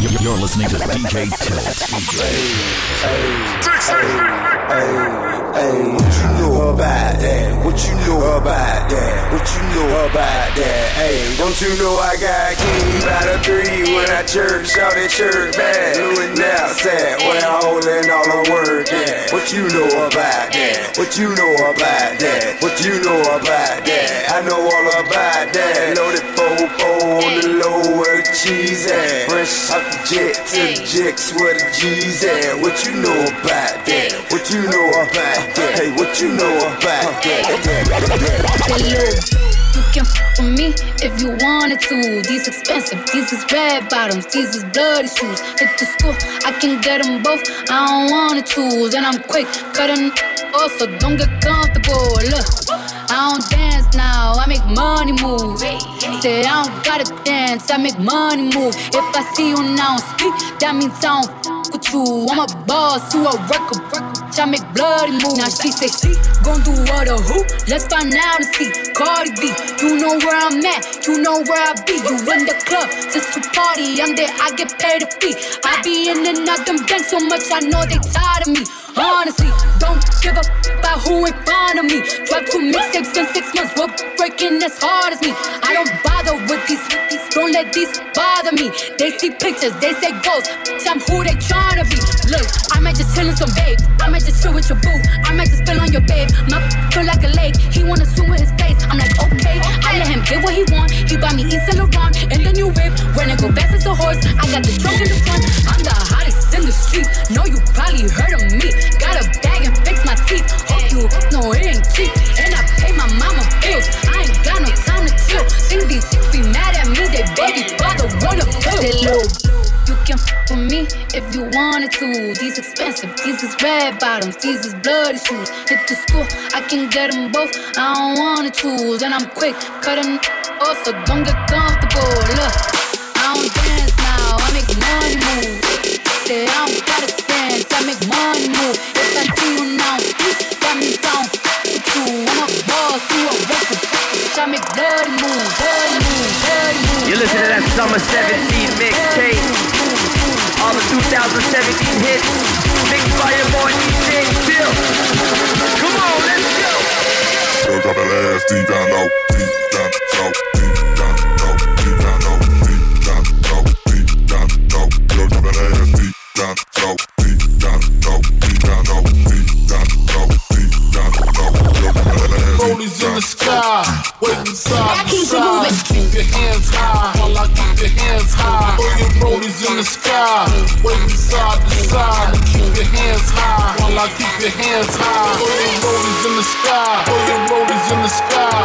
You're listening to DJ Tilt. What you know about that? What you know about that? What you know about that? Hey, don't you know I got keys out of three when I church, shout at church bad. Louis now said, where I holding all the work at. What you know about that? What you know about that? What you know about that? I know all about that. Loaded 4 on the low where the cheese at. Fresh off the jet to the jicks where the G's at. What you know about that? What you know about that? Hey, what you know about that? You can f with me if you wanted to. These expensive, these is red bottoms, these is bloody shoes. Hit the school, I can get them both. I don't wanna choose, and I'm quick cutting off, so don't get comfortable. Look, I don't dance now, I make money move. Say I don't gotta dance, I make money move. If I see you now speak, that means I don't f- with you. I'm a boss, you a worker, worker. I make bloody moves. Now she say she gon' do what or who? Let's find out and see. Cardi B, you know where I'm at, you know where I be. You in the club just to party, I'm there, I get paid a fee. I be in and out them banks so much, I know they tired of me. Honestly, don't give a f- about who in front of me. Drop two mixtapes in six months, we're breaking as hard as me. I don't bother with these, with these don't let these bother me. They see pictures, they say ghosts. I'm who they tryna be. Look, I might just chill in some babe. I might just chill with your boo. I might just spill on your babe. My feel like a lake. He wanna swim with his face. I'm like, okay. I let him get what he want. He buy me Yves Saint Laurent and the new whip. When I go fast as a horse, I got the trunk in the front. I'm the hottest in the street. Know you probably heard of me. Got a bag and fix my teeth. Hope you know it ain't cheap. And I pay my mama bills. I ain't got no time to chill. Think these be mad at me. They baby father wanna feel. You can f with me if you wanted to. These expensive, these is red bottoms, these is bloody shoes. Hit the school, I can get them both. I don't wanna choose, and I'm quick cutting off, so don't get comfortable. Look, I don't dance now, I make money move. Say I don't gotta dance, I make money move. If I see you now, that means I don't with you. I'm a boss, you a record. I make bloody moves, moves, moves. You listen to that Summer 17 mixtape. All the 2017 hits mixed by your boy DJ Tilt. Come on, let's go. Girl, drop that ass deep down low, deep down low, deep down low, deep down low, deep down low, deep down low. Girl, drop that ass deep down low, deep down low, deep down low, deep down low, deep down low. Girl, drop that ass deep Rollies in the sky, waving side to keep it side. moving. Keep your hands high, while I keep your hands high. Throw your rollies in the sky, waving side to side. Keep your hands high, while I keep your hands high. Throw your rollies in the sky, throw your rollies in the sky.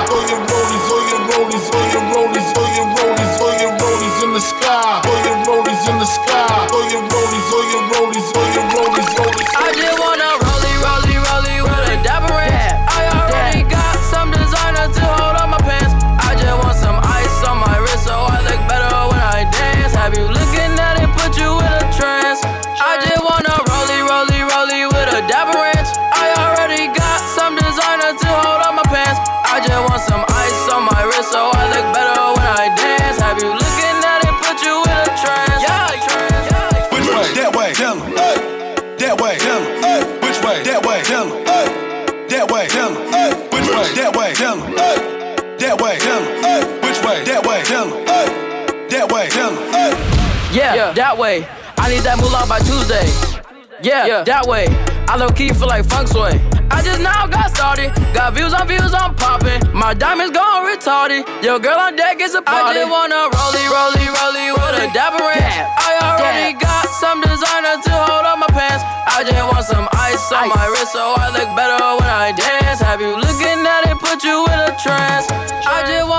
Moolah by Tuesday. Yeah, yeah. that way. I low key feel like funk sway. I just now got started. Got views on views, I'm popping. My diamonds gone retarded. Yo, girl on deck is a party. I just wanna rollie, rollie, rollie with a dapper ranch. I already got some designer to hold on my pants. I just want some ice on my wrist so I look better when I dance. Have you looking at it, put you in a trance? I just wanna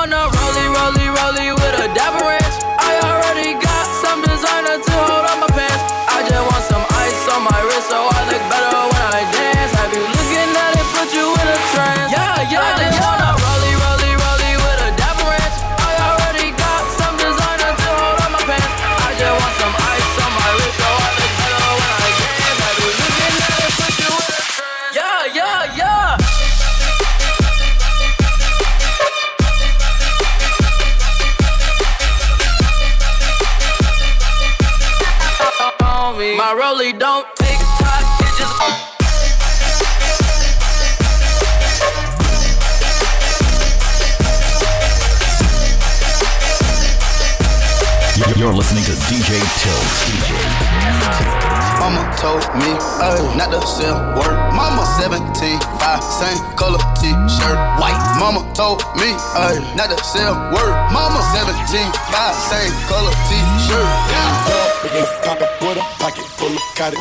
told me ay, not to sell word. Mama 17, 5, same color t-shirt, white. Mama told me ay, not to sell word. Mama 17, 5, same color t-shirt. Yeah. Pop it with a pocket full of cottage.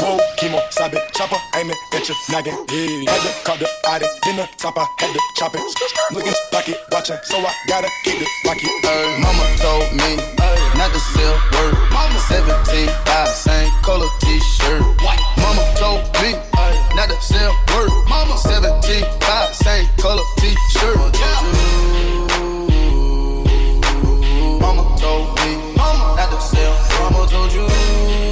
Yeah. Chemo, sabe, chopper, aiming at your noggin. Yeah. Had to call the Audi, in the top, I had to chop it. Looking pocket, watching, so I gotta keep it rocky. Ay, mama told me ay, not to sell word. Mama 17, 5, same color t-shirt. White. Mama told me ay, not to sell word. Mama 17, 5, same color t-shirt. Mama told me mama. not to sell. Mama told you.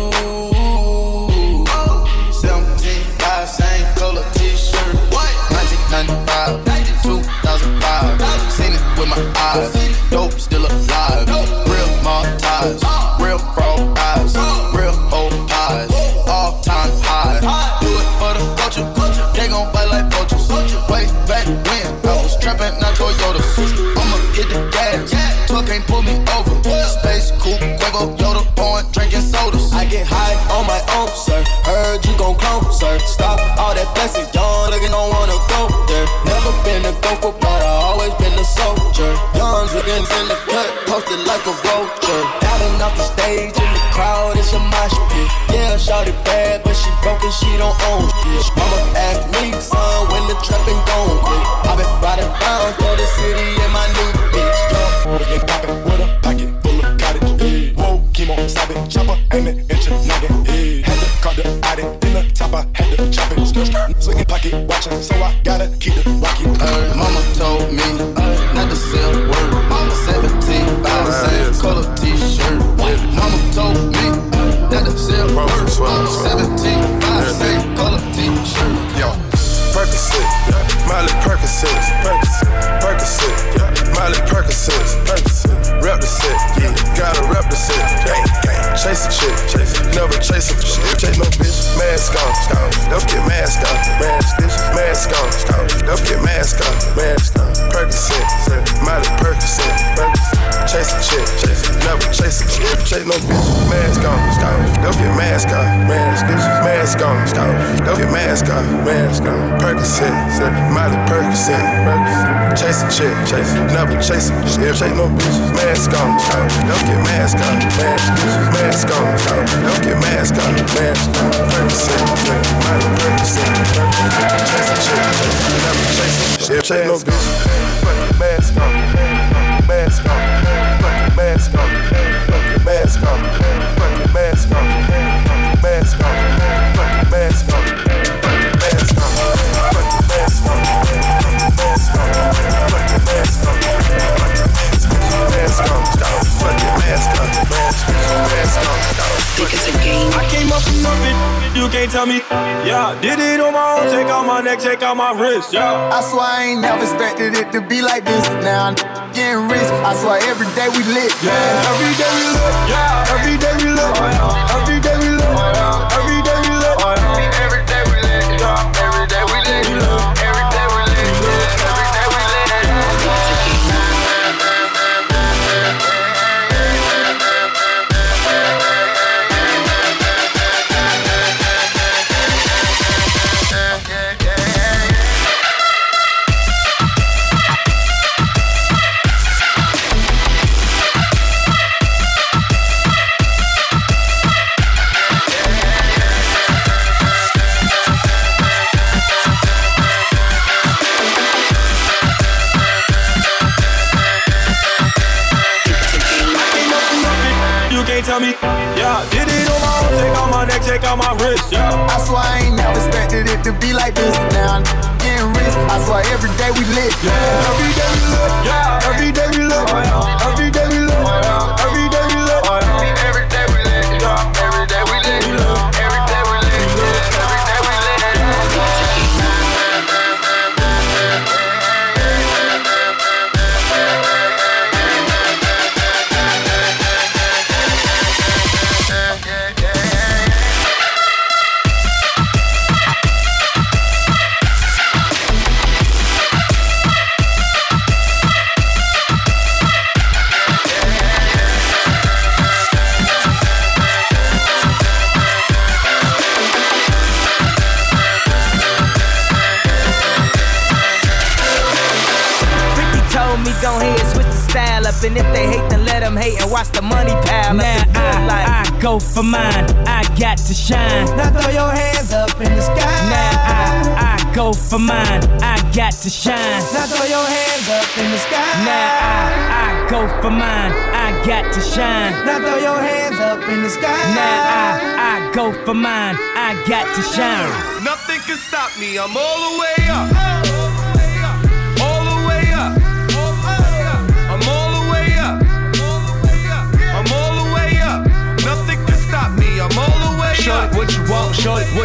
Eyes. Dope still alive. Real montage. Real frog eyes. Real old pies. All time high. Do it for the culture. They gon' bite like vultures. Way back when I was trapping, not Toyotas. I'ma hit the gas. Truck can't pull me over. Space coupe, Quavo, Yoda, pouring, drinking sodas. I get high on my own, sir. Heard you gon' clone, sir. Stop all that blessing, young nigga don't wanna go there. Never been a gopher, but I always been a soldier. Niggas in the cut, posted like a vulture. Down off the stage in the crowd, it's a mosh pit. Yeah, shawty bad, but she broken, she don't own shit. Mama asked me, son, when the trapping gon' quit. I been riding around through the city in my new bitch. Yeah. Pop it with a pocket full of cottage. Yeah. Whoa, chemo, sabe, chopper, aiming at your noggin. Yeah. Had to call the Audi, in the top, I had to chop it. Swinging pocket, watchin', so I gotta keep it rocky. Ay, uh. mama told me ay, not to sell color t-shirt. Mama told me not to sell. Mama 17, 5, same color t-shirt. Yo, Percocet, Miley Percocet, Percocet, Miley Percocet, rep the set, yeah, gotta rep the set, gang, gang, chase a chick, chase, never chase a shit, chase no bitch, mask on, don't get mask on, mask this, mask on, don't get mask on, mask on, Percocet, Miley Percocet, chase a chick, chase, never chase a chick, chase no bitch, mask on, stop, don't get mask on, mask this, mask on, stop, don't get mask on, mask on, Percocet, Miley Percocet, chase a chick, chase, never chase a chick, chase no bitch, mask on, stop, don't get mask on, mask this, mask on, stop, don't get mask on, mask on, Percocet, Miley Percocet, chase a chick, chase, never chase a chick, chase no bitch, mask on, mask on, mask on, mask on, mask on, mask on, mask on. Think it's a game. I came up from nothing, you can't tell me. Yeah, did it on my own, take out my neck, take out my wrist. Yeah. I swear I ain't never expected it to be like this. Now getting rich. I swear every day we lit. Yeah, every day we lit. Yeah,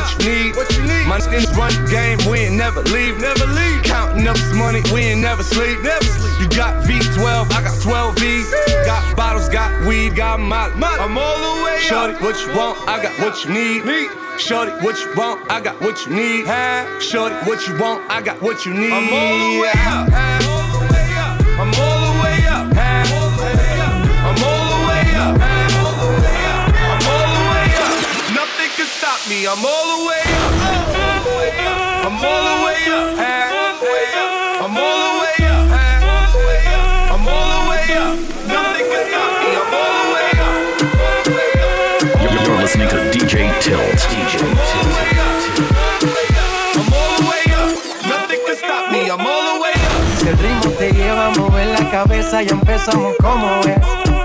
what you need. What you need? My niggas run the game, we ain't never leave. Never leave. Counting up this money, we ain't never sleep. Never sleep. You got V12, I got 12 V's. Got bottles, got weed, got molly. I'm all the way Shorty, up. what you want, I got what you need. Need. Shorty, what you want, I got what you need. Huh? Shorty, what you want, I got what you need. I'm all the way up. Can me. I'm all the way up. I'm all the way up. I'm all the way up. I'm all the way up. Nothing can stop me. I'm all the way up. You're, you're listening to DJ Tilt. DJ I'm all the way up. Nothing can stop me. I'm all the way up. Si el ritmo te lleva a mover la cabeza, ya empezamos como es.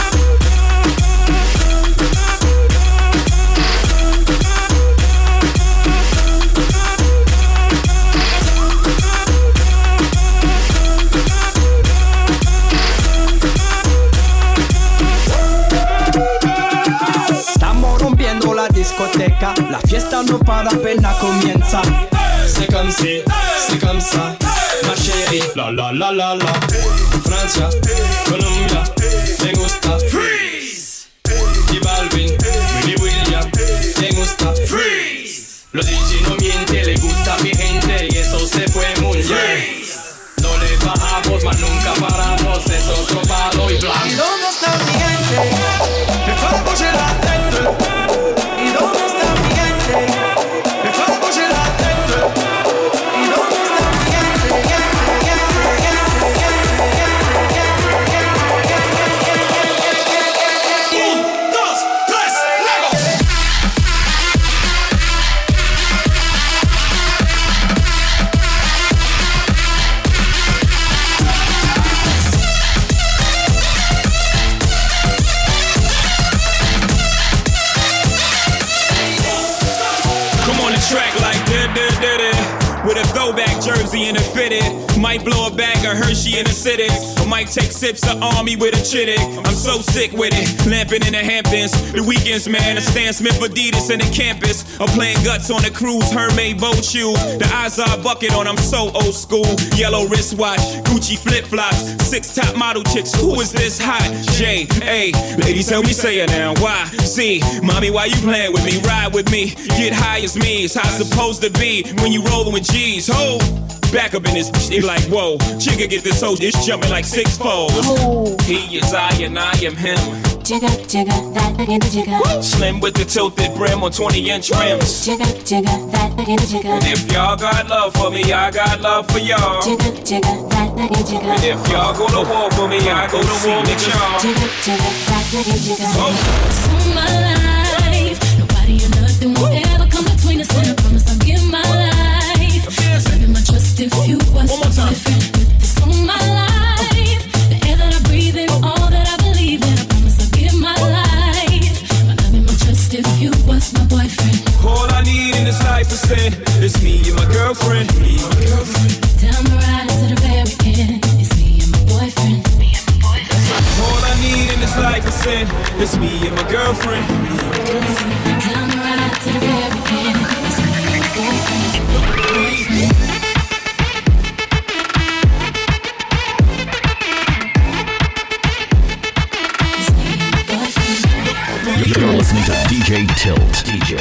Discoteca, la fiesta no para, apenas comienza. C'est comme si, c'est comme ça, ma chérie. La la la la la. Francia, Colombia, me gusta. Freeze. Y Balvin, Willy William, me gusta. Freeze. Los DJ no miente, le gusta a mi gente y eso se fue muy bien. No le bajamos, mas nunca paramos, es otro palo y ¿Y blanco. dónde está mi gente? City. Or might take sips of Army with a chittick. I'm so sick with it. Lamping in the Hamptons. The weekends, man. A Stan Smith Adidas in the campus. I'm playing guts on the cruise. Hermès boat shoes. The eyes are bucket on. I'm so old school. Yellow wristwatch. Gucci flip flops. Six top model chicks. Who is this hot? J A. Ladies, help me say it now. Why? See, mommy, why you playing with me? Ride with me. Get high as me. It's how it's supposed to be when you rolling with G's. Ho! Back up in this bitch, it like whoa. Chicka get this hoe, it's jumping like six fold. He is I and I am him. Jigga, jigga, that again, jigga. Slim with the tilted brim on 20 inch rims. Jigga, jigga, that again, jigga. And if y'all got love for me, I got love for y'all. Jigga, jigga, that again, jigga. And if y'all go to war for me, I go to war with y'all. Jigga, jigga, that again, jigga. Oh. my life, nobody or nothing will ever come between us. It's all my life. The air that I'm breathing, all that I believe in I promise I'll give my life. But I'm my trust if you was my boyfriend. All I need in this life for sin It's me and my girlfriend. Tell my right to the very beginning It's me and my boyfriend. All I need in this life of sin It's me and my girlfriend. Down the ride to the very end. listening to DJ Tilt. DJ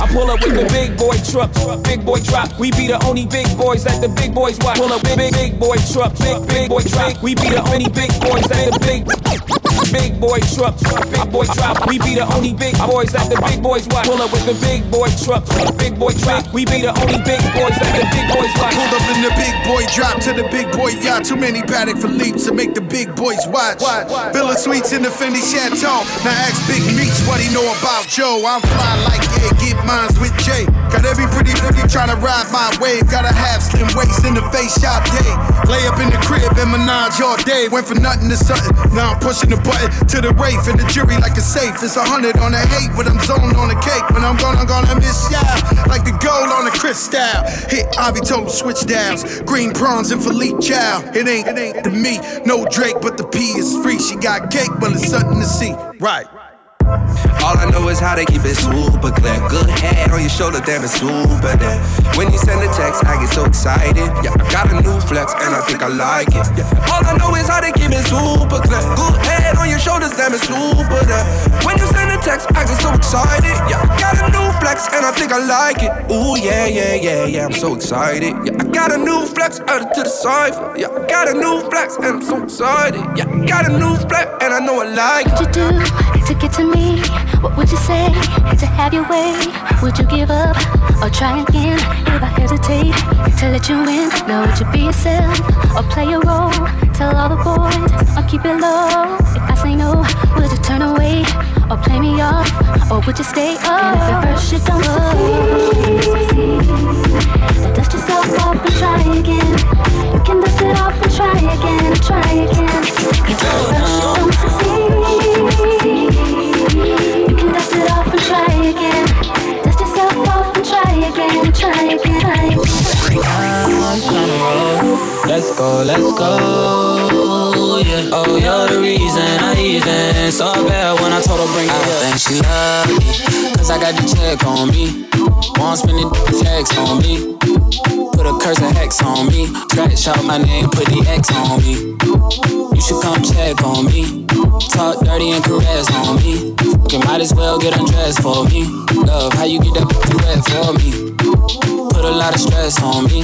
I pull up with the big boy truck, big boy drop. We be the only big boys that the big boys watch. Pull up with big, big boy truck, big, big boy drop. We be the only big boys that the big big boy truck, big boy drop. We be the only big boys that the big boys watch. Pull up with the big boy truck, big boy drop. We be the only big boys that the big boys watch. Pulled up in the big boy drop to the big boy yacht. Too many Patek Philippe's to make the big boys watch. Villa Suites in the Fendi Chateau. Now ask Big Meech what he know about Joe. I'm fly like yeah, get mines with Jay. Got every pretty pretty trying to ride my wave. Gotta half slim waist in the face shot day. Lay up in the crib and menage all day. Went from nothing to something. Now I'm pushing the button to the rafe and the jury like a safe. It's a hundred on the hate, but I'm zoned on the cake. When I'm gone, I'm gonna miss ya like the gold on the crystal. Hit Ivy told switch downs. Green prawns and Philippe Chow. It ain't it ain't the me, no Drake, but the P is free. She got cake, but it's something to see. Right. All I know is how they keep it super clear. Good head on your shoulder, damn it's super there. When you send a text, I get so excited. Yeah, I got a new flex and I think I like it. Yeah. All I know is how they keep it super clear. Good head on your shoulders, damn it's super there. When you send a text, I get so excited. Yeah, I got a new flex and I think I like it. Ooh yeah, yeah, yeah, yeah, I'm so excited. Yeah, I got a new flex added to the cipher. Yeah, I got a new flex and I'm so excited. Yeah, I got a new flex and I know I like it. To get to me? What would you say to have your way? Would you give up or try again? If I hesitate to let you in, now would you be yourself or play a role? Tell all the boys or keep it low. If I say no, would you turn away or play me off? Or would you stay up? And if at first you don't succeed, dust yourself off and try again. You can dust it off and try again, try again. If at first you don't succeed, Let's go, let's go. Yeah. Oh, you're the reason I even saw bad when I told her bring it up. I think she love me, cause I got the check on me. Won't spend it flex on me. Put a curse of hex on me. Scratch out my name, put the X on me. You should come check on me. Talk dirty and caress on me. You might as well get undressed for me. Love how you get that wet for me. Put a lot of stress on me.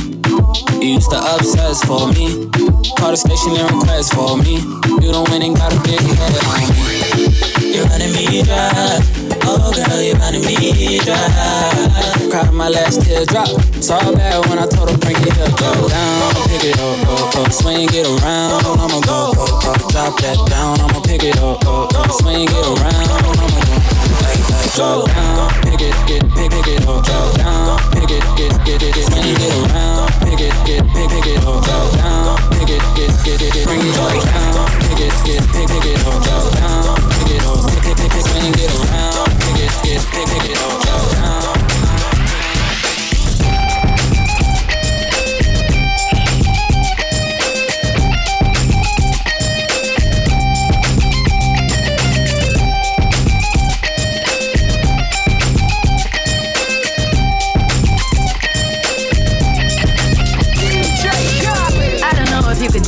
You used to obsess for me. Call the station and request for me. You don't win and got a big head on me. You're running me dry. Oh girl, you're running me dry. Cried my last teardrop. Saw bad when I told her bring it up, go down, pick it up, up, up, swing it around. I'ma go, go, go, drop that down. I'ma pick it up, up, up, swing it around. I'ma go, down, pick it, get, pick, pick it up, down, pick it, get, get swing it around, pick it, get, pick, pick it up, down, pick it, get, get bring it down, pick it, get, pick, pick it up, down, pick it pick, it around, pick it up, drop down.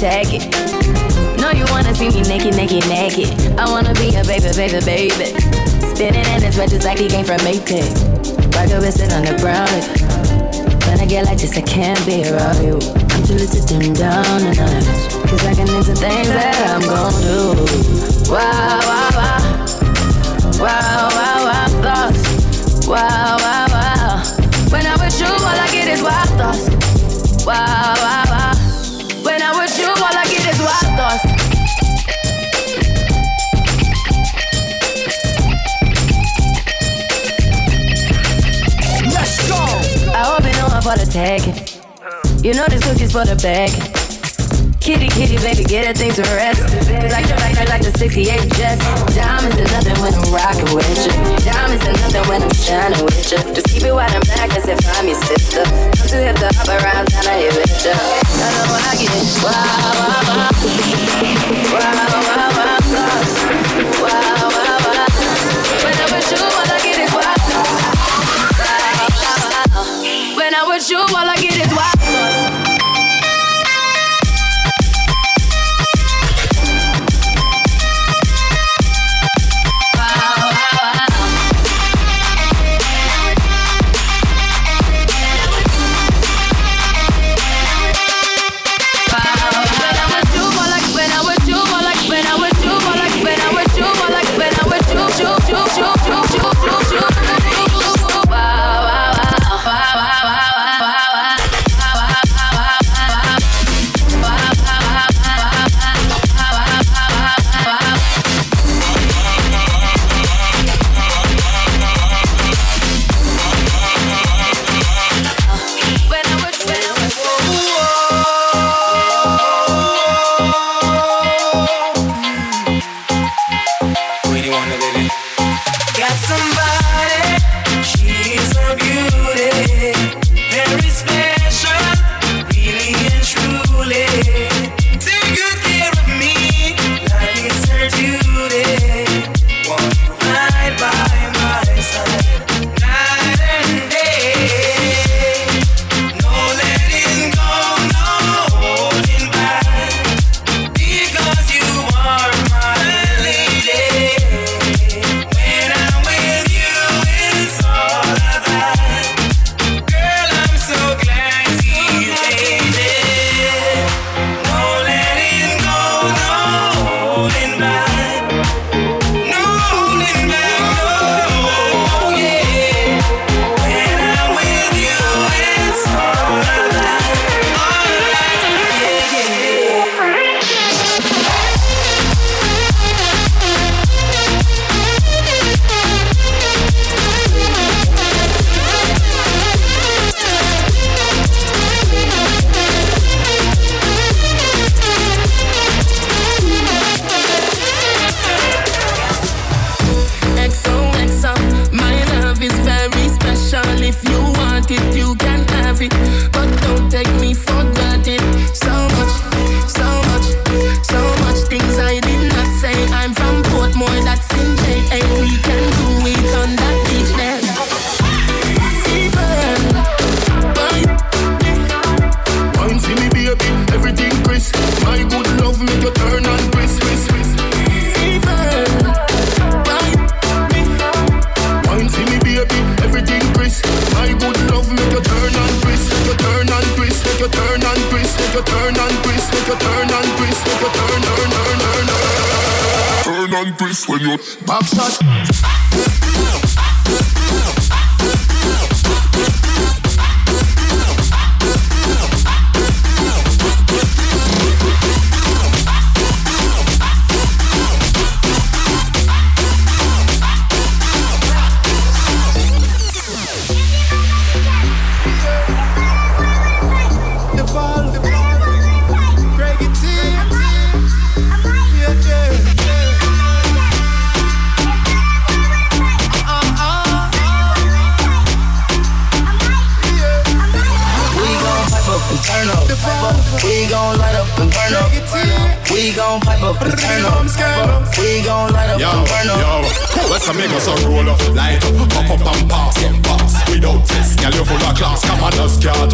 You it. No, you wanna see me naked, naked, naked. I wanna be a baby, baby, baby. Spinning in his just like he came from Maytag. Rocket with it on the brown. Like, when I get like this, I can't be around you. I'm too little to dim down a notch. Cause I can into things that I'm gon' do. Wow. Wow, wow, wow, the tagging. You know this cookie's for the bag. Kitty, kitty, baby, get her things to rest. Cause I feel like I like the 68 Jets. Diamonds are nothing when I'm rocking with you. Diamonds are nothing when I'm shining with you. Just keep it wide and back as if I'm your sister. I'm hip to hop around town, I hit with you. I know I get wow, wow, wow. Wow, wow, wow. Wow, wow, wow. When I'm with you, all with you, all I get is wild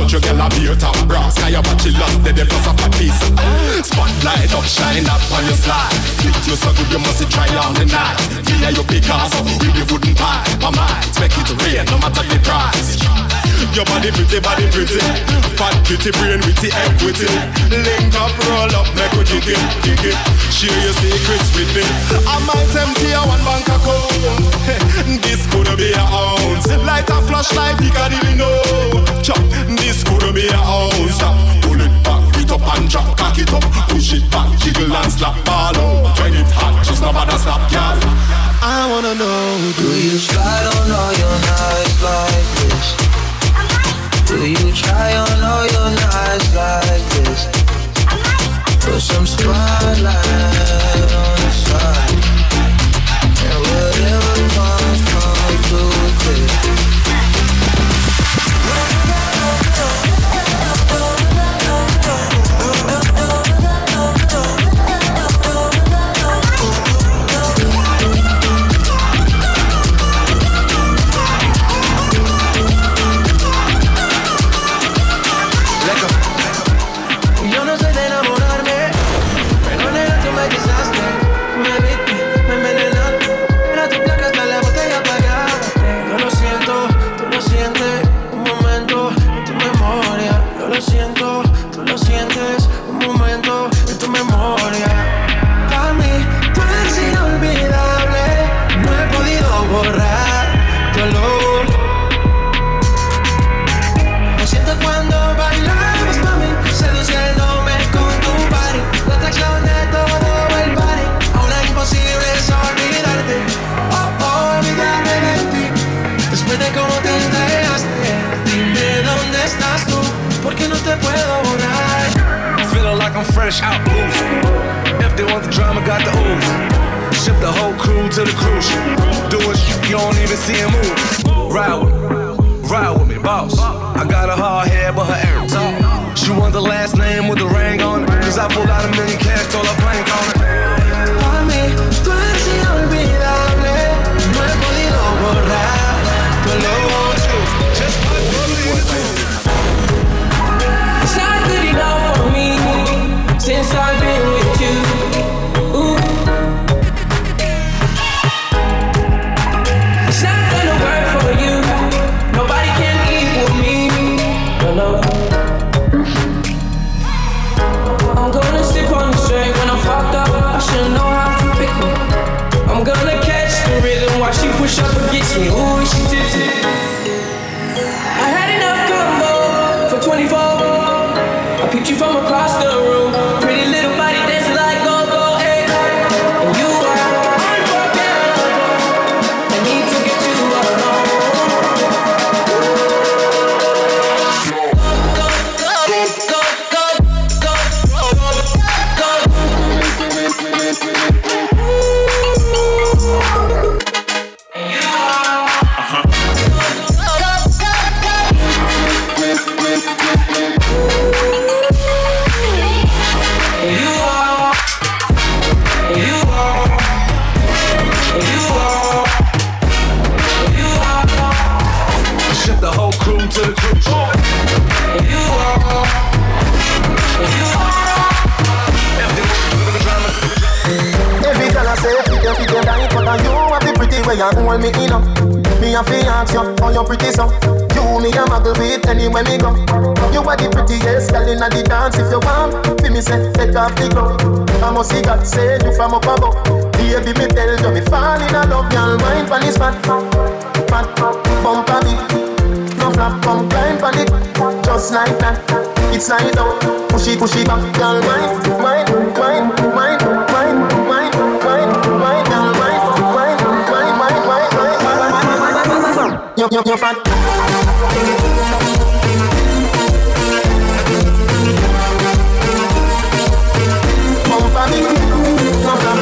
touch your girl a beauty Brown sky up and she lost dey devil of a piece. Spotlight up, shine up on your slide. Fit you so good you must try on the night. Me and your Picasso, we be wooden pie. My mind, make it rain no matter the price. Your body pretty, body pretty. Fat kitty, brain witty the equity. Link up, roll up, make we kick it, kick it. Share your secrets with me. I might empty a one bank account. This could be a ounce Light a flashlight, piccadilly, no. Chop, this this could be a house up. Pull it back, beat up and drop, cock it up, push it back, jiggle and slap ball out. When it hot, just no bother stop, girl. I wanna know, do you slide on all your nights like this? Do you try on all your nights like this? Put some spotlight on the side, and whatever comes comes through. This. fresh out booze. If they want the drama, got the ooze. Ship the whole crew to the cruise. Do it, you don't even see him move. Ride with me, ride with me, boss. I got a hard head, but her arrows off. She want the last your, your, your fat. Pump a big, no flap.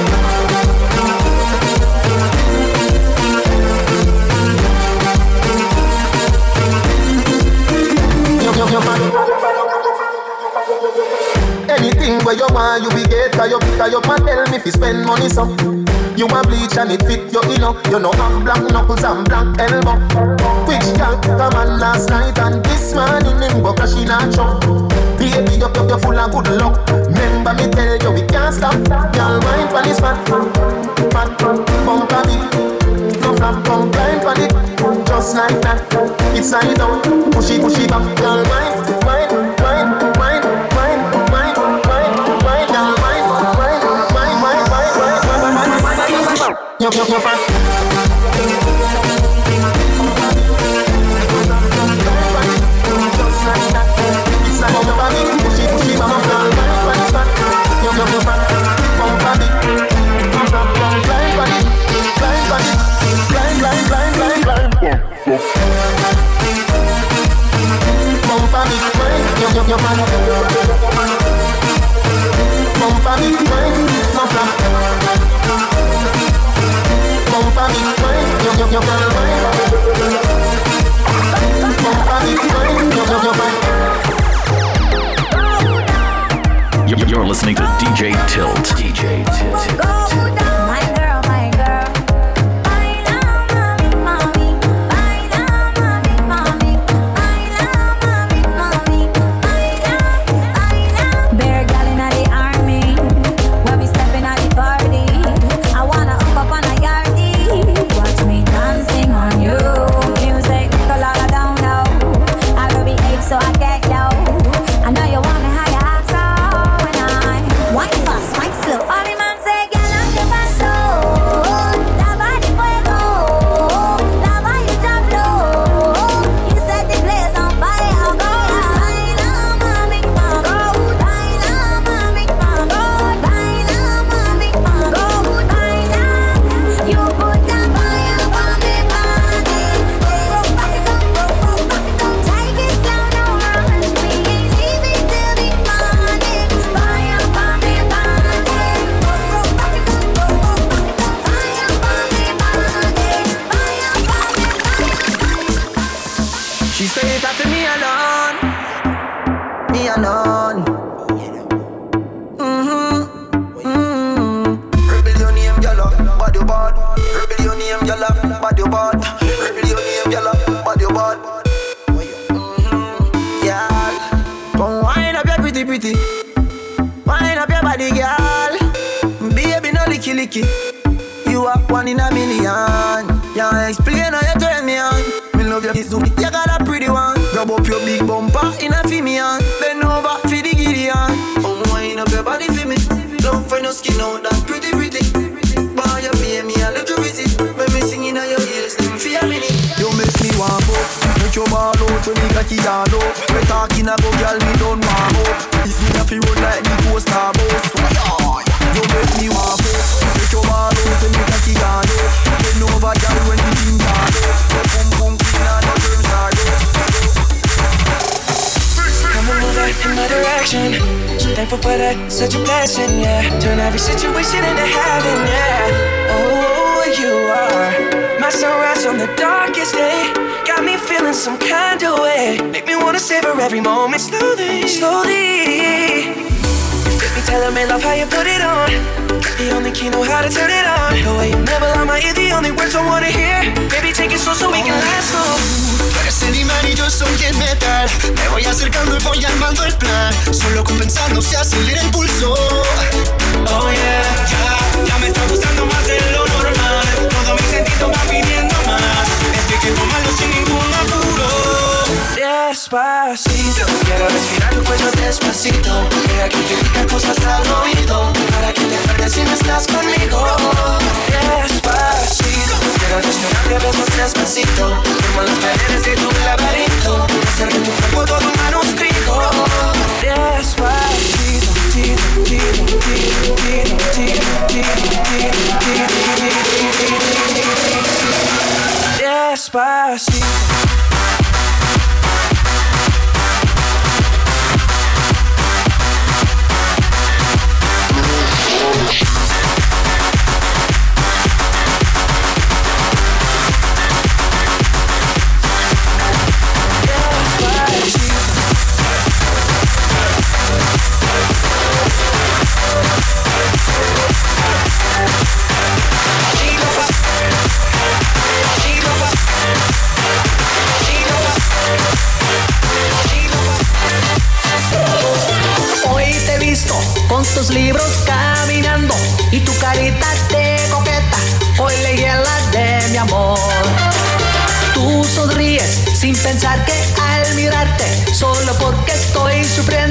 Your, fat. Anything where you want, you be get. Cause you, cause you can tell me if you spend money some. You a bleach and it fit your inner. You know half black knuckles and black elbow. Which girl come on last night and this morning him go cash in a truck. Baby, you you full of good luck. Remember me tell you we can't stop. Girl, wine for this fat, fat, bump a bit. No flap, come blind for it. Just like that, it's like down. Pushy, pushy back, girl, wine, wine. Bump your it, your on it, bump on it you're listening to DJ Tilt. DJ Tilt. Solo con pensarlo se acelera el pulso. Oh yeah, ya, ya me está gustando más de lo normal. Todo mi sentido va pidiendo más. Estoy que tomarlo sin ningún apuro. Despacito, quiero respirar tu cuello despacito. Deja que te diga cosas al oído. Para que te pierdas si no estás conmigo. Despacito Quiero desnudarte besos despacito. Firmo las paredes de tu laberinto. Hacer de tu cuerpo todo un manuscrito Despacito Despacito. libros caminando y tu carita de coqueta. Hoy leí la de mi amor. Tú sonríes sin pensar que al mirarte, solo porque estoy sufriendo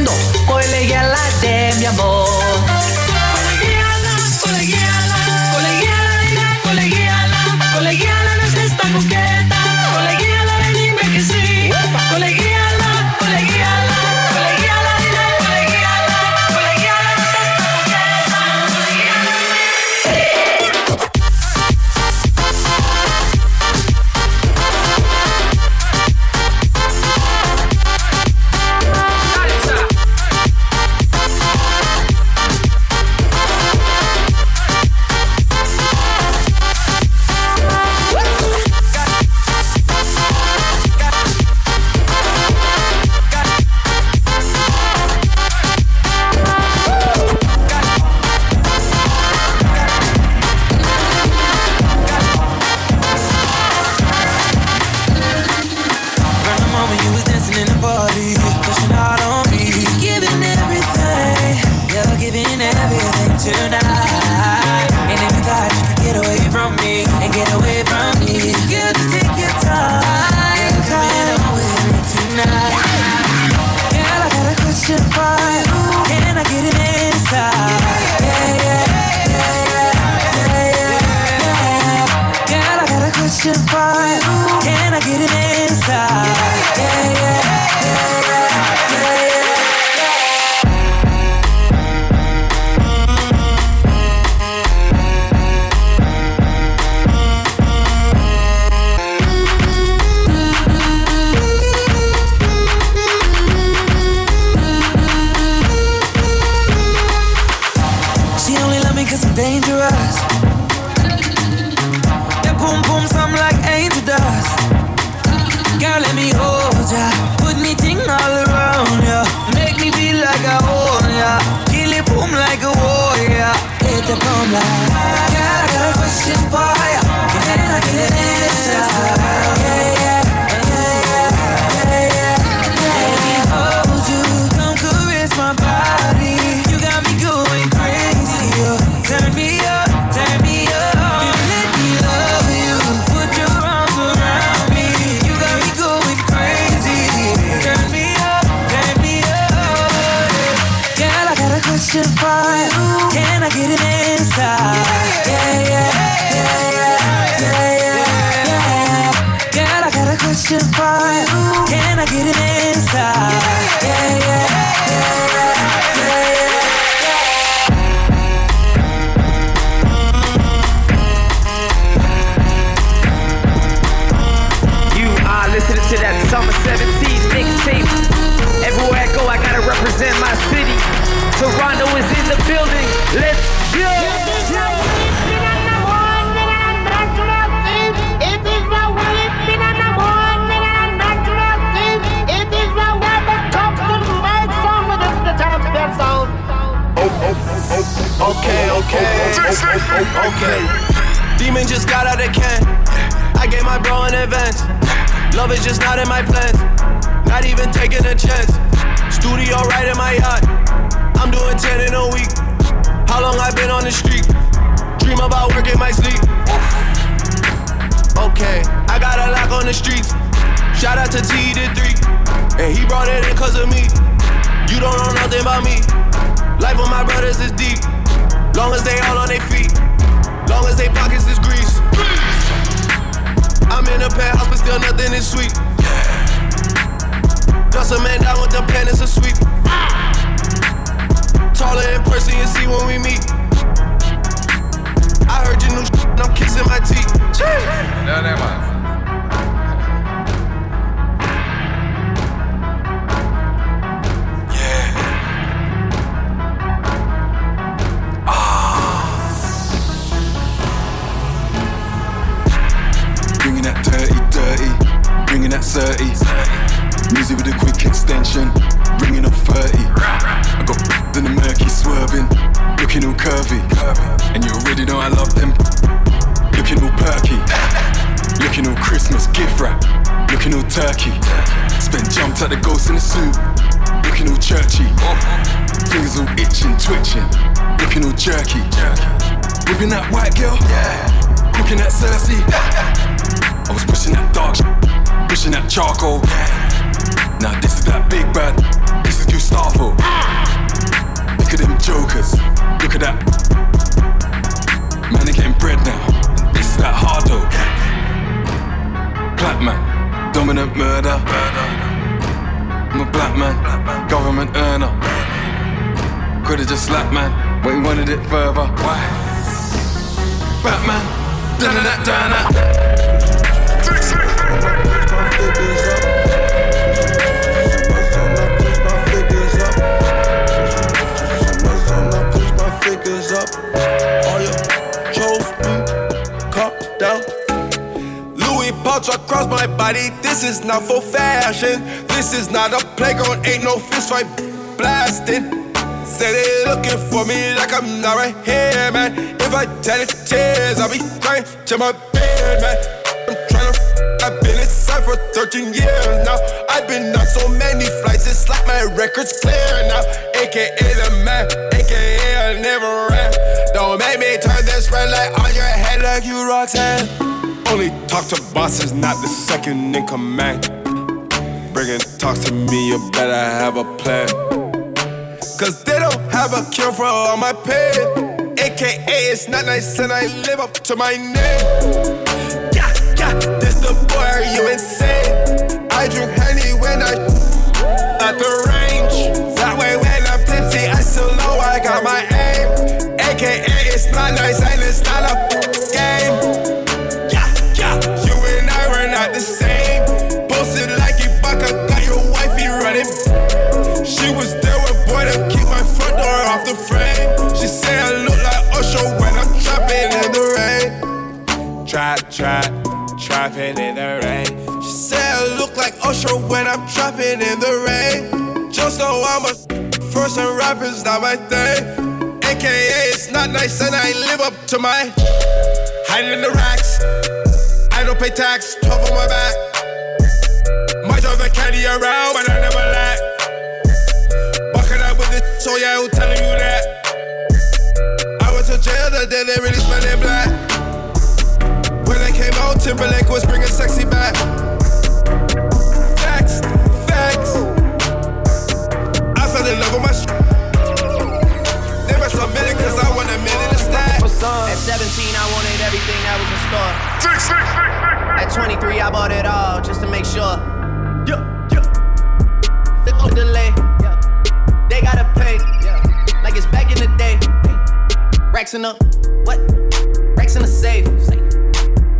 Okay, okay, okay. Demon just got out of can. I gave my bro an advance. Love is just not in my plans. Not even taking a chance. Studio right in my yacht. I'm doing 10 in a week. How long I been on the street? Dream about work in my sleep. Okay, I got a lock on the streets. Shout out to T to 3. And he brought it in cause of me. You don't know nothing about me. Life of my brothers is deep. Long as they all on their feet. Long as they pockets is grease. I'm in a penthouse, but still nothing is sweet. Just a man down with the pen, it's a sweep. Taller in person, you see when we meet. I heard your new shit, and I'm kissing my teeth. No, never mind. Music with a quick extension, bringing up 30. I got in the murky swerving, looking all curvy. And you already know I love them, looking all perky. Looking all Christmas gift wrap, looking all turkey. Spent jumped at the ghost in the suit, looking all churchy. Fingers all itching, twitching, looking all jerky. Whipping that white girl, cooking that Cersei. I was pushing that dark, pushing that charcoal. Now this is that big bad, this is Gustavo. Look at them jokers, look at that. Man, they getting bread now. This is that hardo. Clap man, dominant murder. I'm a black man, government earner. Could've just slapped man, but he wanted it further. Why? Batman, dun dun dun dun. Figures up. All your trophy, calm down. Louis pouch across my body. This is not for fashion. This is not a playground. Ain't no fist fight blasting. Say they looking for me like I'm not right here, man. If I tell it tears, I'll be crying to my bed, man. For 13 years now. I've been on so many flights, it's like my record's clear now. AKA the man, AKA I never ran. Don't make me turn this red light on your head like you Roxanne. Only talk to bosses, not the second in command. Bringing talks to me, you better have a plan. Cause they don't have a cure for all my pain. AKA, it's not nice and I live up to my name. Boy, are you insane? I drink honey when I at the range. That way when I'm tipsy, I still know I got my aim. AKA, it's not nice and it's not a game. Yeah, yeah, you and I were not the same. Posted like Ibaka, got your wifey running. She was there with boy to keep my front door off the frame. She say I look like Usher when I'm trapping in the rain. Trap, trap, trapping in the rain. She said I look like Usher when I'm trapping in the rain. Just know I'm a first and rappers not my thing. AKA it's not nice and I live up to my hiding in the racks. I don't pay tax, 12 on my back. Might drive a caddy around, but I never lack. Bucking up with this, so yeah, who telling you that? Timberlake was bringing sexy back. Facts, facts. I fell in love with my. Sh- they must million cause I want a million to stack. At 17, I wanted everything that was in store. At 23, I bought it all just to make sure. Yeah, yeah. No delay. Yeah. They gotta pay. Yeah. Like it's back in the day. Racks in the what? Racks in the safe.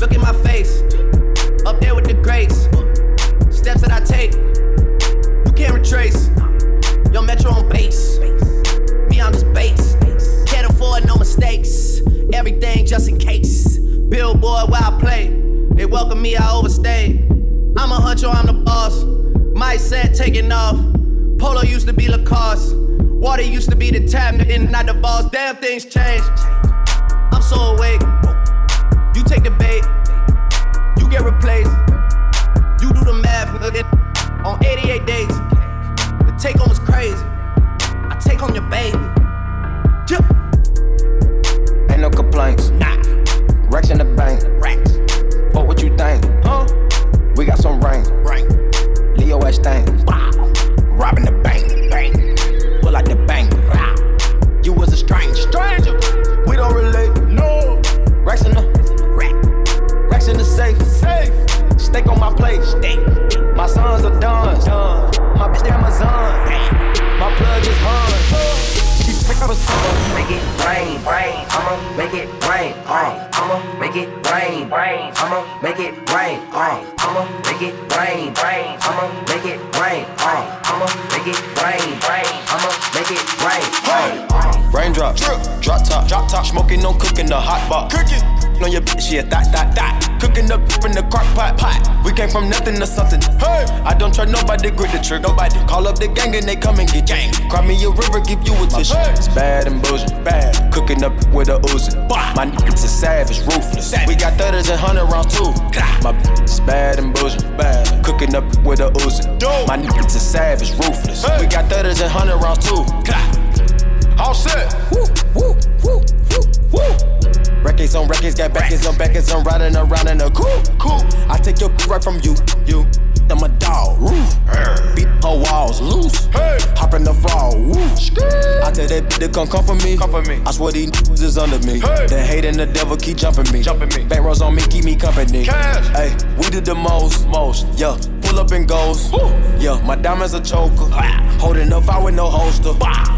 Look at my face. Up there with the grace. Steps that I take. You can't retrace. Yo, Metro on base. Me, I'm just base. Can't afford no mistakes. Everything just in case. Billboard where I play. They welcome me, I overstay. I'm a huncho, I'm the boss. My set taking off. Polo used to be Lacoste. Water used to be the tab, and not the boss. Damn, things change. I'm so awake. Take the bait. You get replaced. You do the math, nigga. On 88 days. The take home was crazy. I take home your baby. Ain't no complaints. Nah. Racks in the bank. Racks. Fuck what you think. Huh? We got some rain. Rain. Leo S. things. Wow. Robbing the bank. Bank. Pull out the bank. Wow. You was a stranger. Stranger. We don't relate. No. Racks in the. Rack. Racks in the safe. Safe. Steak on my plate. Steak. My sons are done. Done. My bitch, they Amazon. My plug is hard. She pick up a song. Make it rain, rain. I'ma make it rain. Uh, I'ma make it rain, rain. I'ma make it rain. Uh, I'ma make it rain, rain. I'ma make it rain. Uh, I'ma make it rain, rain. I'ma make it rain. Hey. Raindrop, drip, drop top, drop top, smoking, no cooking the hot pot. Cooking on your bitch, yeah, that, that, that. Cooking up in the crock pot, pot. We came from nothing to something. Hey, I don't try nobody, grip the trigger. Nobody call up the gang and they come and get gang. Cry me a river, give you a tissue. It's bad and boujee, bad. Cooking up with a Uzi. My niggas is savage, ruthless. We got thudders and hundred rounds too. My bitch is bad and boujee, bad. Cooking up with a Uzi. My niggas is savage, ruthless. We got thudders and hundred rounds too. All set. Woo, woo, woo, woo, woo. Records on records, got backers on backers, I'm riding around in a cool, cool. I take your right from you, you. I'm a dog, roof. Beat her walls loose. Hey. Hop in the fall. I tell that bitch to come come for me. Come for me. I swear these niggas is under me. Hey. The hate and the devil keep jumping me. Jumping me. Back rows on me, keep me company. Cash. Hey, we did the most, most. Yeah, pull up and goes. Woo. Yeah, my diamonds a choker. Holding up, I with no holster.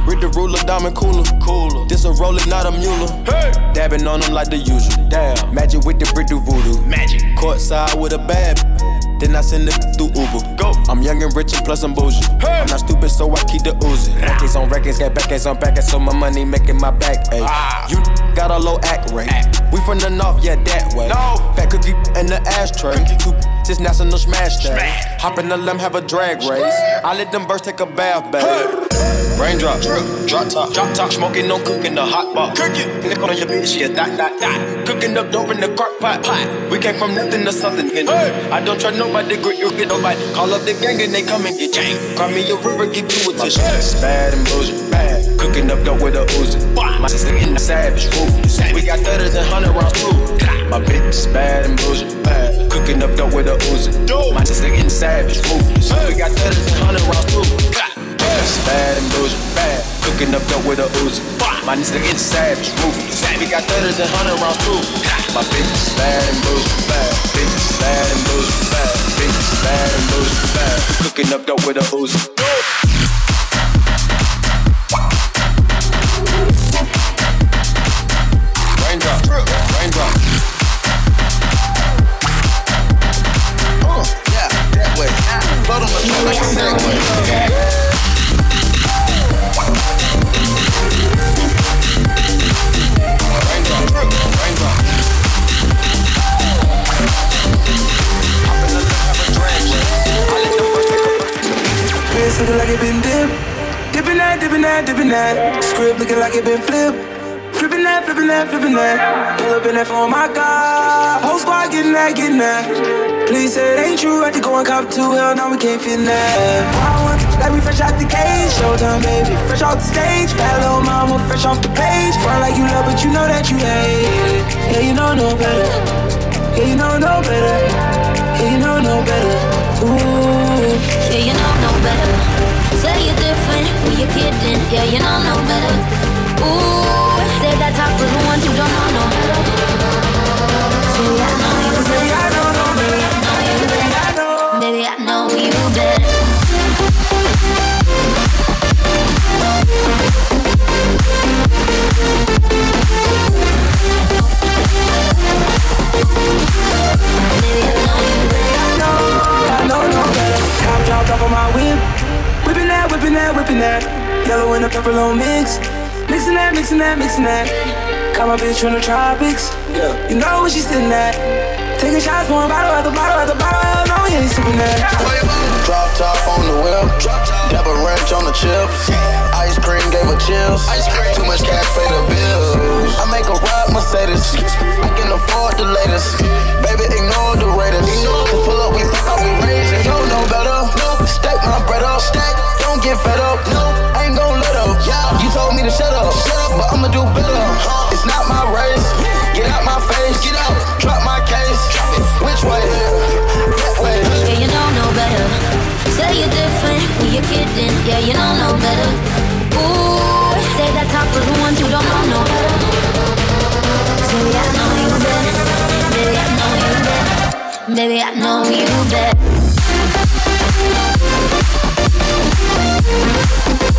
Read the ruler, diamond cooler. Cooler. This a roller, not a mule. Hey. Dabbing on them like the usual. Damn. Magic with the brick do voodoo. Magic. Courtside with a bad. Then I send it through Uber. Go. I'm young and rich and plus I'm bougie. Hey. I'm not stupid, so I keep the Uzi. Records on records, got backers on backers, so my money making my back. Ay. Ah. You got a low act rate. Act. We from the north, yeah, that way. No. Fat cookie in the ashtray. Two just national smash day. Hop in the limb, have a drag race. I let them birds take a bath. Hey. Raindrop, drip, drop top, drop top, smoking, no cooking, the hot pot. Cooking, nick on your bitch, yeah, that, that, that. Cooking up dope in the crock pot, pot. We came from nothing to something, hey. I don't try nobody, grip you get nobody. Call up the gang and they come and get gang. Cry me a river, give you a tissue. Bad and boujee, bad. Cooking up dope with a Uzi. My sister in the savage, ruthless. We got thudders and hundred rounds too. My bitch is bad and boujee, bad. Cooking up dope with a Uzi. My sister in the savage, ruthless. We got thudders and hundred rounds too. It's bad and boujee, bad. Cooking up dope with a Uzi. My niggas getting savage, ruthless. We got thudders and hundred rounds too. My bitch is bad and boujee, bad. Bitch is bad and boujee, bad. Bitch is bad and boujee, bad. Cooking up dope with a Uzi. Like it been flipped. Flipping that, flipping that, flipping that. Pull up in that phone, my God. Whole squad getting that, getting that. Please say it ain't true. Had to go cop two. Hell no, we can't fit in that. Like we fresh out the cage. Showtime, baby. Fresh off the stage. Bad little mama, fresh off the page. Front like you love, but you know that you hate. Yeah, you know no better. Yeah, you know no better. Yeah, you know no better. Ooh. Yeah, you know no better. Say you're different, who you kidding? Yeah, you know no better. Ooh, save that talk for the ones don't know. Baby, I know you better. Baby, I know you better. Baby, I know. I know, I know Yellow and a purple on mix. Mixing that, mixing that, mixing that. Got my bitch from the tropics. Yeah. You know where she sitting at. Taking shots, pouring bottle after bottle after bottle. Hell no, we ain't sipping that. Drop top on the whip. Dab a wrench on the chips. Ice cream gave her chills. Too much cash pay the bills. I make a ride Mercedes. I can afford the latest. Baby, ignore the Raiders. Just pull up, we fuck up, we raise it. You don't know better. Stack my bread up. Don't get fed up. I ain't gon' let up. Told me to shut up, shut up, but I'ma do better. It's not my race. Get out my face. Get out. Drop my case. Which way? That way. Yeah, you don't know better. Say you're different when you're kidding. Yeah, you don't know better. Ooh, say that talk for the ones who don't know no better. Baby, I know you better. Baby, I know you better. Baby, I know you better.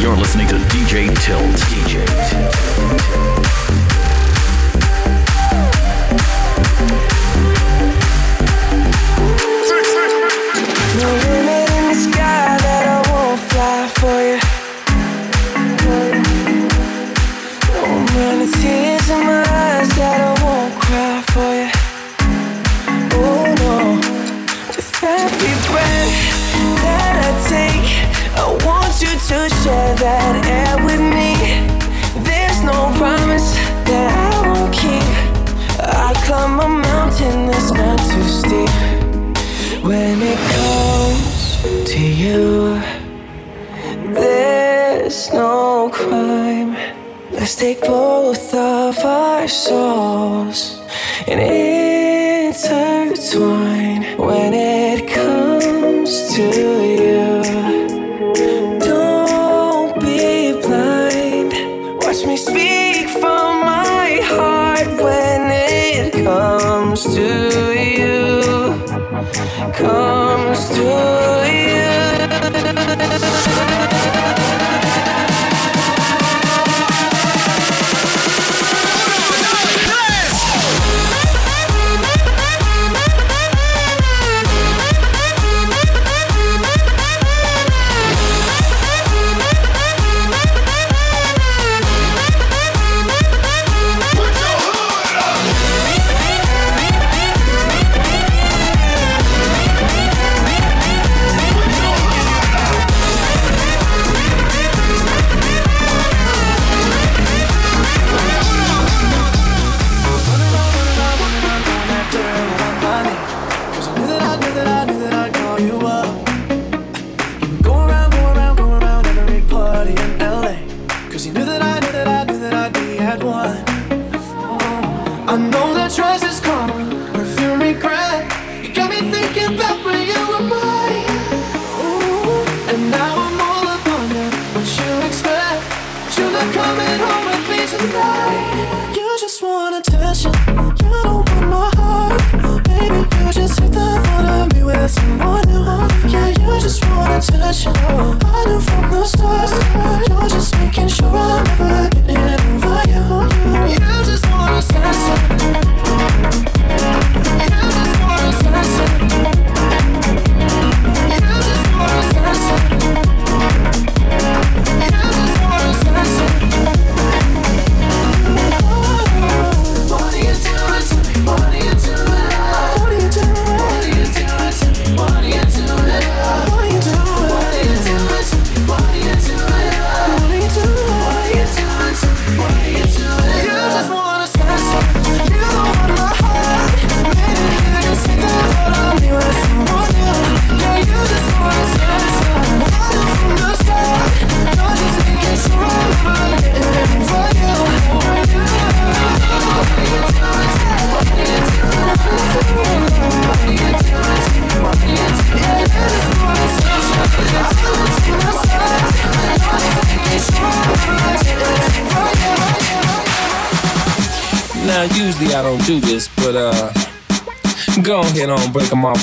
You're listening to DJ Tilt. DJ No limit in the sky that I won't fly for you. No amount of tears in my you, there's no crime. Let's take both of our souls and intertwine. When it comes to you, don't be blind. Watch me speak from my heart when it comes to you comes to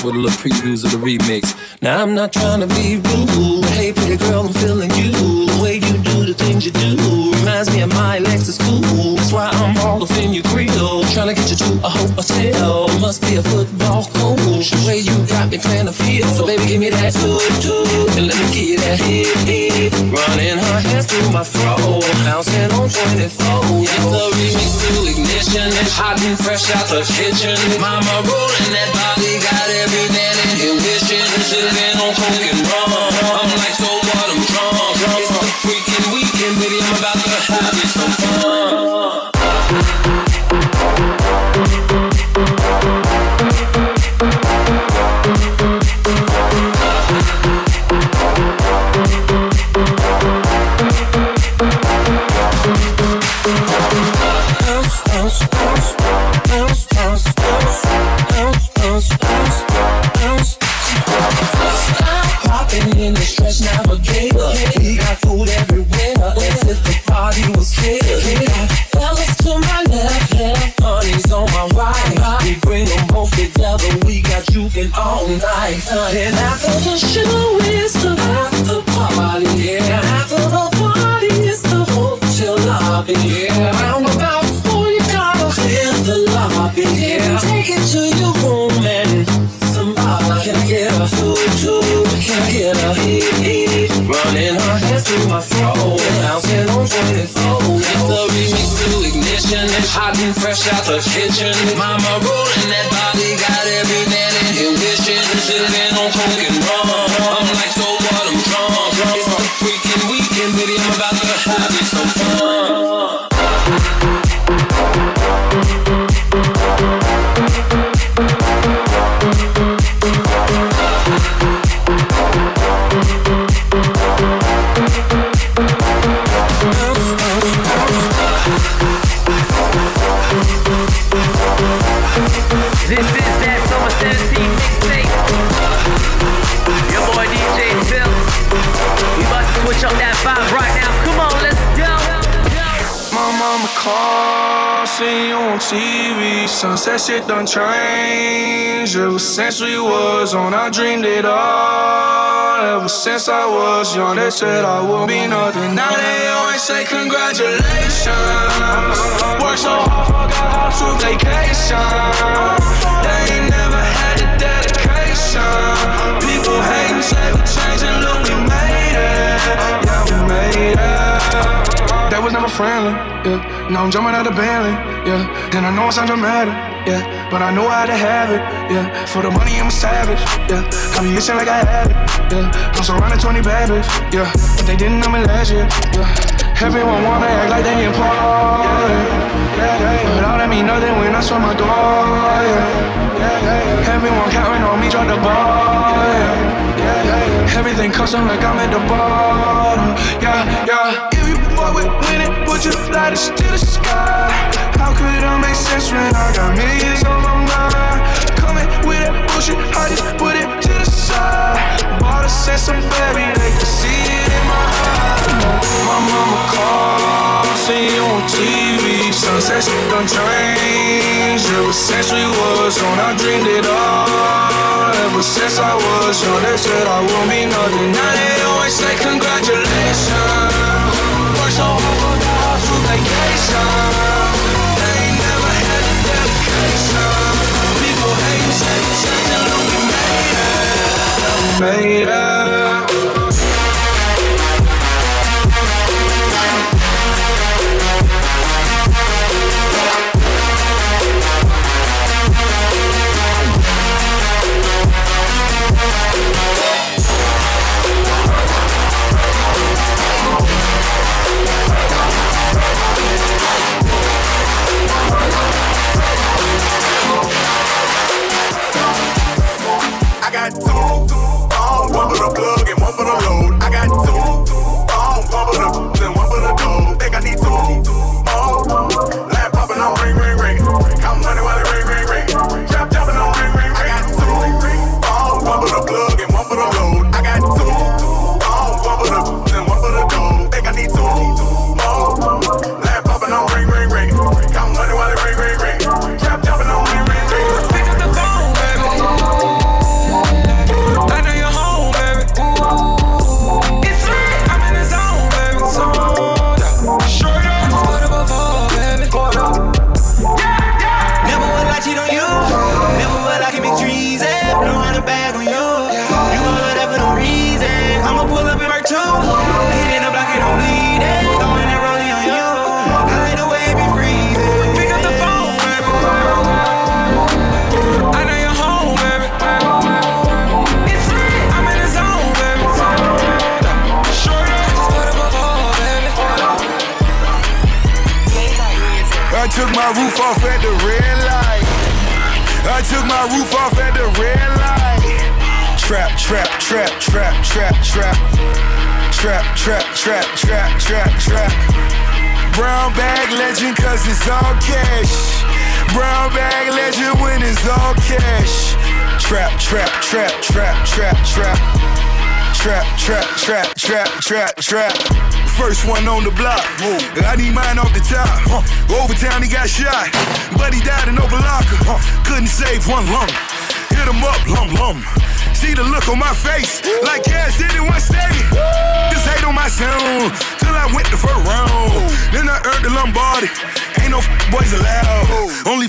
with a little previews of the remix. Now, I'm not trying to be rude. Hey, pretty girl, I'm feeling you. The way you do the things you do reminds me of my Lexus cool. That's why I'm all up in your grill. Trying to get you to a hotel. Must be a football coach. The way you got me playing the field. So, baby, give me that toot toot. And let me get that hip hip. Running her hands through my fro. Bouncing on 24. It's the remix to ignition. Hot and fresh out the kitchen. Mama rolling that body. Got every man in here wishing. Sipping on coke called, seen you on TV. Sunset shit done changed. Ever since we was on, I dreamed it all. Ever since I was young, they said I would be nothing. Now they always say congratulations. Work so hard, forgot how to vacation. They ain't never had the dedication. People hating, say we changed and look, we made it. Friendly, yeah. Now I'm jumping out of Bentley, yeah. And I know it sounds dramatic, yeah. But I know how to have it, yeah. For the money, I'm a savage, yeah. I be itching like I had it, yeah. I'm surrounded 20 bad bitches, yeah. But they didn't know me last year, yeah. Everyone wanna act like they important, yeah, yeah. But all that mean nothing when I saw my door, yeah. Everyone counting on me, drop the ball, yeah. Everything custom like I'm at the bottom, yeah, yeah. Winning, put your lighters to the sky. How could I make sense when I got millions on my mind? Coming with that bullshit, I just put it to the side. Bought a sense of baby, they can see it in my eyes. My mama called, see you on TV. Sunset shit done changed. Ever since we was on, I dreamed it all. Ever since I was young, they said I won't be nothing. Now they always say congratulations. Made it. Trap, trap. First one on the block. I need mine off the top. Overtown, he got shot. But he died in open locker. Couldn't save one lung. Hit him up, lum lum. See the look on my face, like cash did in one steady. Just hate on my sound, till I went the first round. Then I earned the Lombardi. Ain't no boys allowed. Only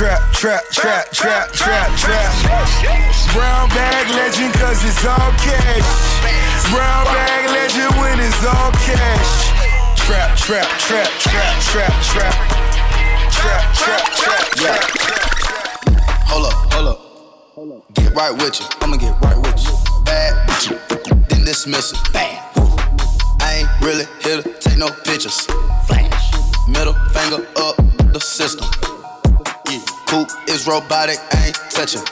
trap, trap, trap, trap. Trap, trap. Brown bag legend cause it's all cash. Brown bag legend when it's all cash. Trap, trap, trap, trap, trap, trap. Trap, trap, trap, trap. Hold up, hold up. Get right with you. I'ma get right with you. Bad you. Then dismiss it. Woo. I ain't really here to take no pictures. Flash. Middle finger up the system. Yeah. Coop is robotic. I ain't touching.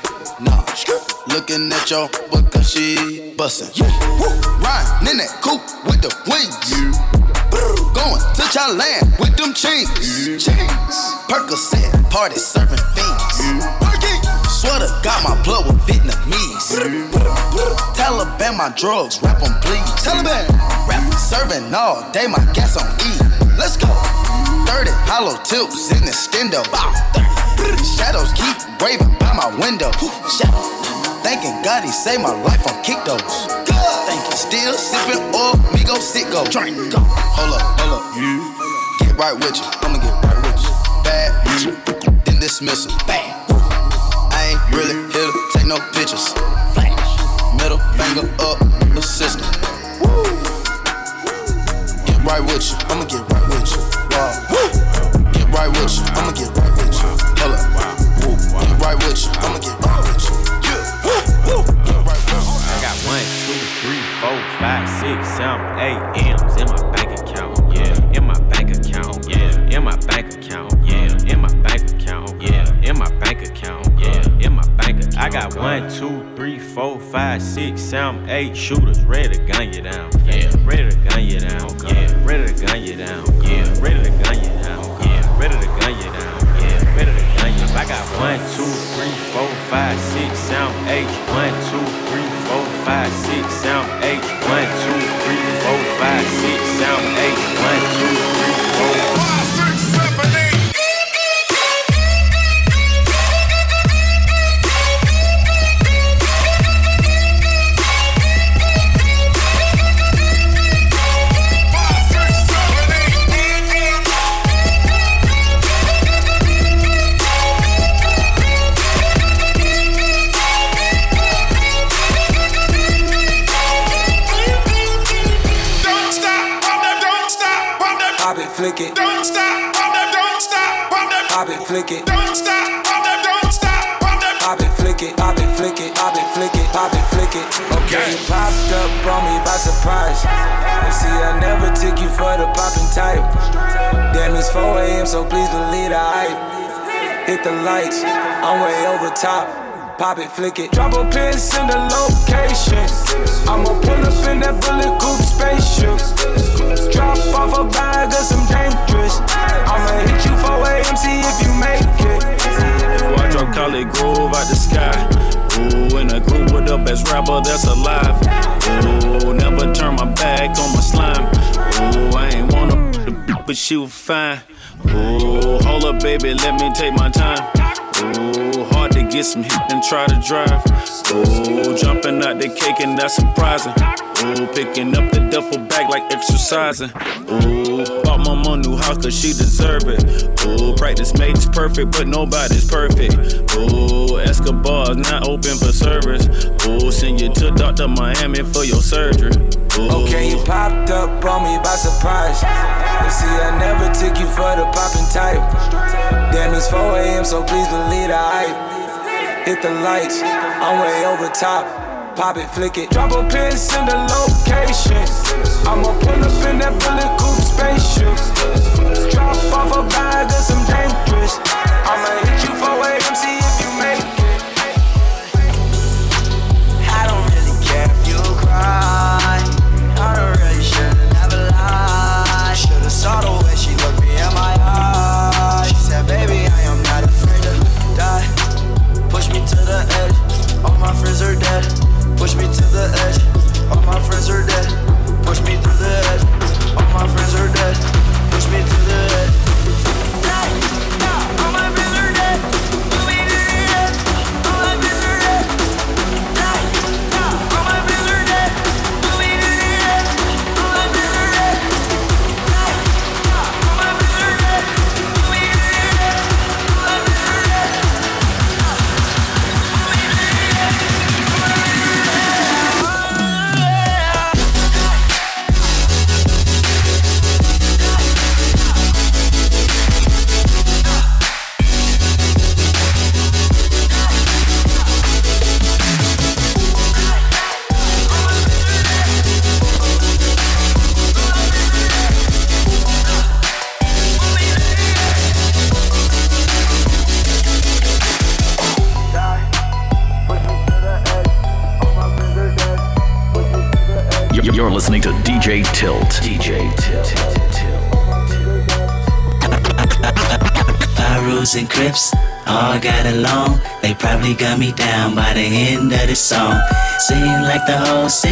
Nah. Looking at your because she bustin'. Yeah. Woo. Riding in that coupe with the wings. You, going to Thailand with them chains. Chains. Percocet, party serving fiends. Perky. Swear to God, my blood with Vietnamese. Taliban, my drugs, rap on please. Taliban. Rap serving all day, my gas on E. Let's go. 30 hollow tips in the stendo. Bow. Shadows keep waving by my window. Shadow. Thanking God he saved my life on kick those. Thank you. Still sipping oil, me go sit go. Drink. Go. Hold up, hold up. You get right with you. I'ma get right with you. Bad you. Then dismiss it. Bad. I ain't really here to take no pictures. Flash. Middle finger up the system. Get right with you. I'ma get right with you. Wow. Get right with you. I'ma get right with you. Hold up. Woo. Get right with you. I'ma get right with you. Yeah. Woo. Woo. Get right with you. I got one, two, three, four, five, six, seven, eight M's in my bank account. Yeah, in my bank account. Yeah, in my bank account. Yeah, in my bank account. Yeah, in my bank account. I got one, two, three, four, five, six, seven, eight shooters ready to gun you down. Yeah, ready to gun you down. Yeah, ready to gun you down. Yeah, Pop it, flick it. Drop a pin, send a location. I'ma pull up in that bullet coupe spaceship. Drop off a bag of some dangerous. I'ma hit you 4 a.m., see if you make it. Watch your collie groove out the sky. Ooh, in a group with the best rapper that's alive. Ooh, never turn my back on my slime. Ooh, I ain't wanna but was fine. Ooh, hold up, baby, let me take my time. Hit and try to drive. Ooh, jumping out the cake and that's surprising. Ooh, picking up the duffel bag like exercising. Ooh, bought my mom new house cause she deserve it. Ooh, practice makes perfect, but nobody's perfect. Ooh, Escobar's not open for service. Ooh, send you to Dr. Miami for your surgery. Ooh. Okay, you popped up on me by surprise. You see, I never took you for the popping type. Damn, it's 4 a.m., so please believe the hype. Hit the lights, I'm way over top. Pop it, flick it, drop a pin, send a location.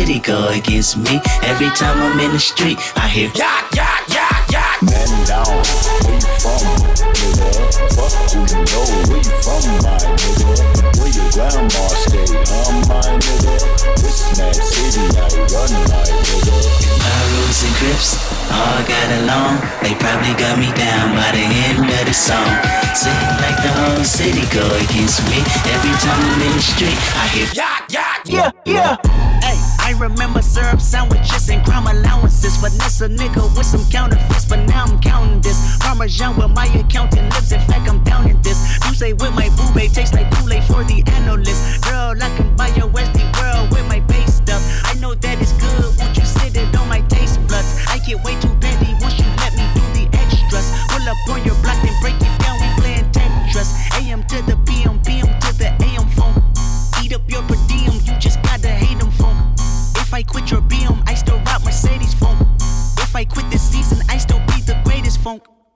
City go against me. Every time I'm in the street, I hear yeah, yeah, yeah, yeah. Man down, where you from, nigga? Fuck who you know, where you from, my nigga? Where your grandma stay, huh, my nigga? This mad city I run, my nigga. Pyrus and Crips all got along. They probably got me down by the end of the song. Seem like the whole city go against me. Every time I'm in the street, I hear yeah, syrup sandwiches and crime allowances. Finesse a nigga with some counterfeits, but now I'm counting this. Parmesan with my accountant lips. In fact, I'm down this. You say with my boo babe tastes like Kool-Aid for the analyst. Girl, I can buy your Westie world with my base stuff. I know that it's good. Won't you sit it on my taste buds? I get way too petty once you let me do the extras. Pull up on your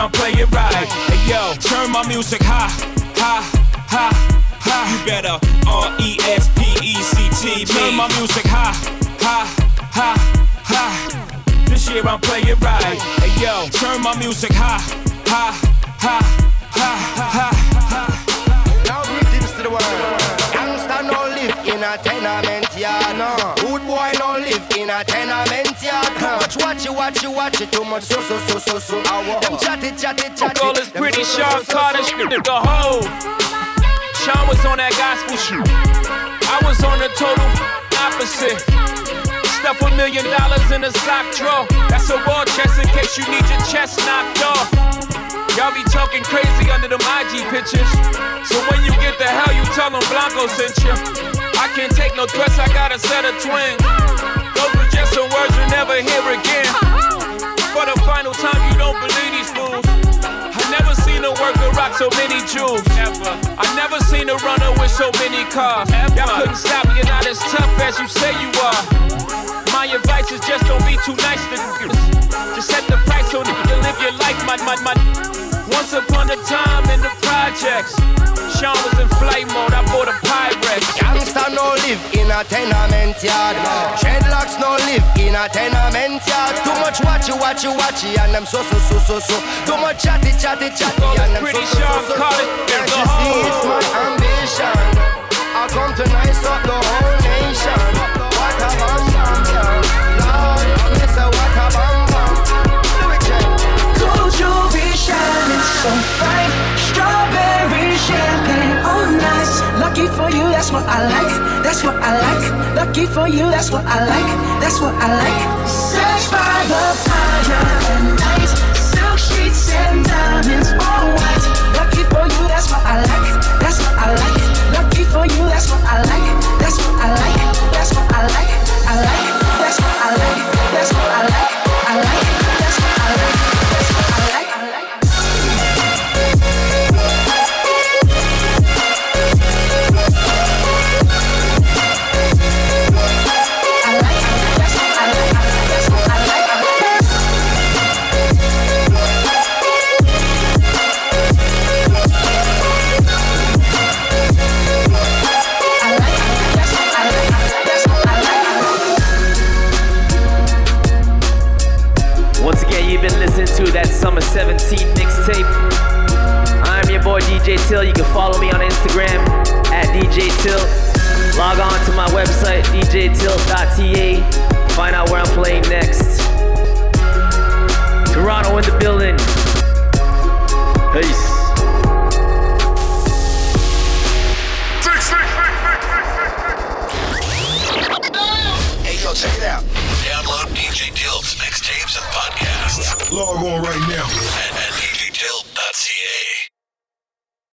year I'm playing right. Hey yo, turn my music high, high, high, high. You better R E S P E C T. Turn my music high, high, high, high. This year I'm playing right. Hey yo, turn my music high, high, high, high, high, high. Now greetings to the world. In a tenement yard. Much watch it, watch it, watch it. Too much so so so so so. Them chat it, chat it, chat it. Girl is pretty so, so, Sean so, Carter, so. the hoe. Sean was on that gospel shoot. I was on the total opposite. Stuff a million dollars in a sock drawer. That's a war chest in case you need your chest knocked off. Y'all be talking crazy under them IG pictures. So when you get the hell, you tell them Blanco sent you. I can't take no threats, I got a set of twins. Some words you'll never hear again. For the final time, you don't believe these fools. I never seen a worker rock so many jewels. Ever. I never seen a runner with so many cars. Y'all couldn't stop me, you're not as tough as you say you are. My advice is just don't be too nice to. Just say my, my, my. Once upon a time in the projects, Sean was in flight mode. I a tenement yard. Dreadlocks no live in a tenement yard. Too much watchy, watchy, watchy, and them so, so, so, so, so. Too much chatty, chatty, chatty, and them so, Pretty so, so, Sean so, so. it Can't the you see it's my ambition? I come to nice up the whole nation. What a bam bam, yeah. Lord, I miss a what a bam bam. Do it, Jay. Cold jewelry shining so bright. Strawberry champagne on ice. Lucky for you, that's what I like. That's what I like. Lucky for you, that's what I like. That's what I like. Sex by the fire at night. Silk sheets and diamonds all white. Lucky for you, that's what I like. That's what I like. Lucky for you, that's what I like. That's what I like. That's what I like. I like. That's what I like. That's what I like. To that Summer 17 mixtape. I'm your boy DJ Till. You can follow me on Instagram at DJ Till. Log on to my website, djtill.ta. Find out where I'm playing next. Toronto in the building. Peace. Right now.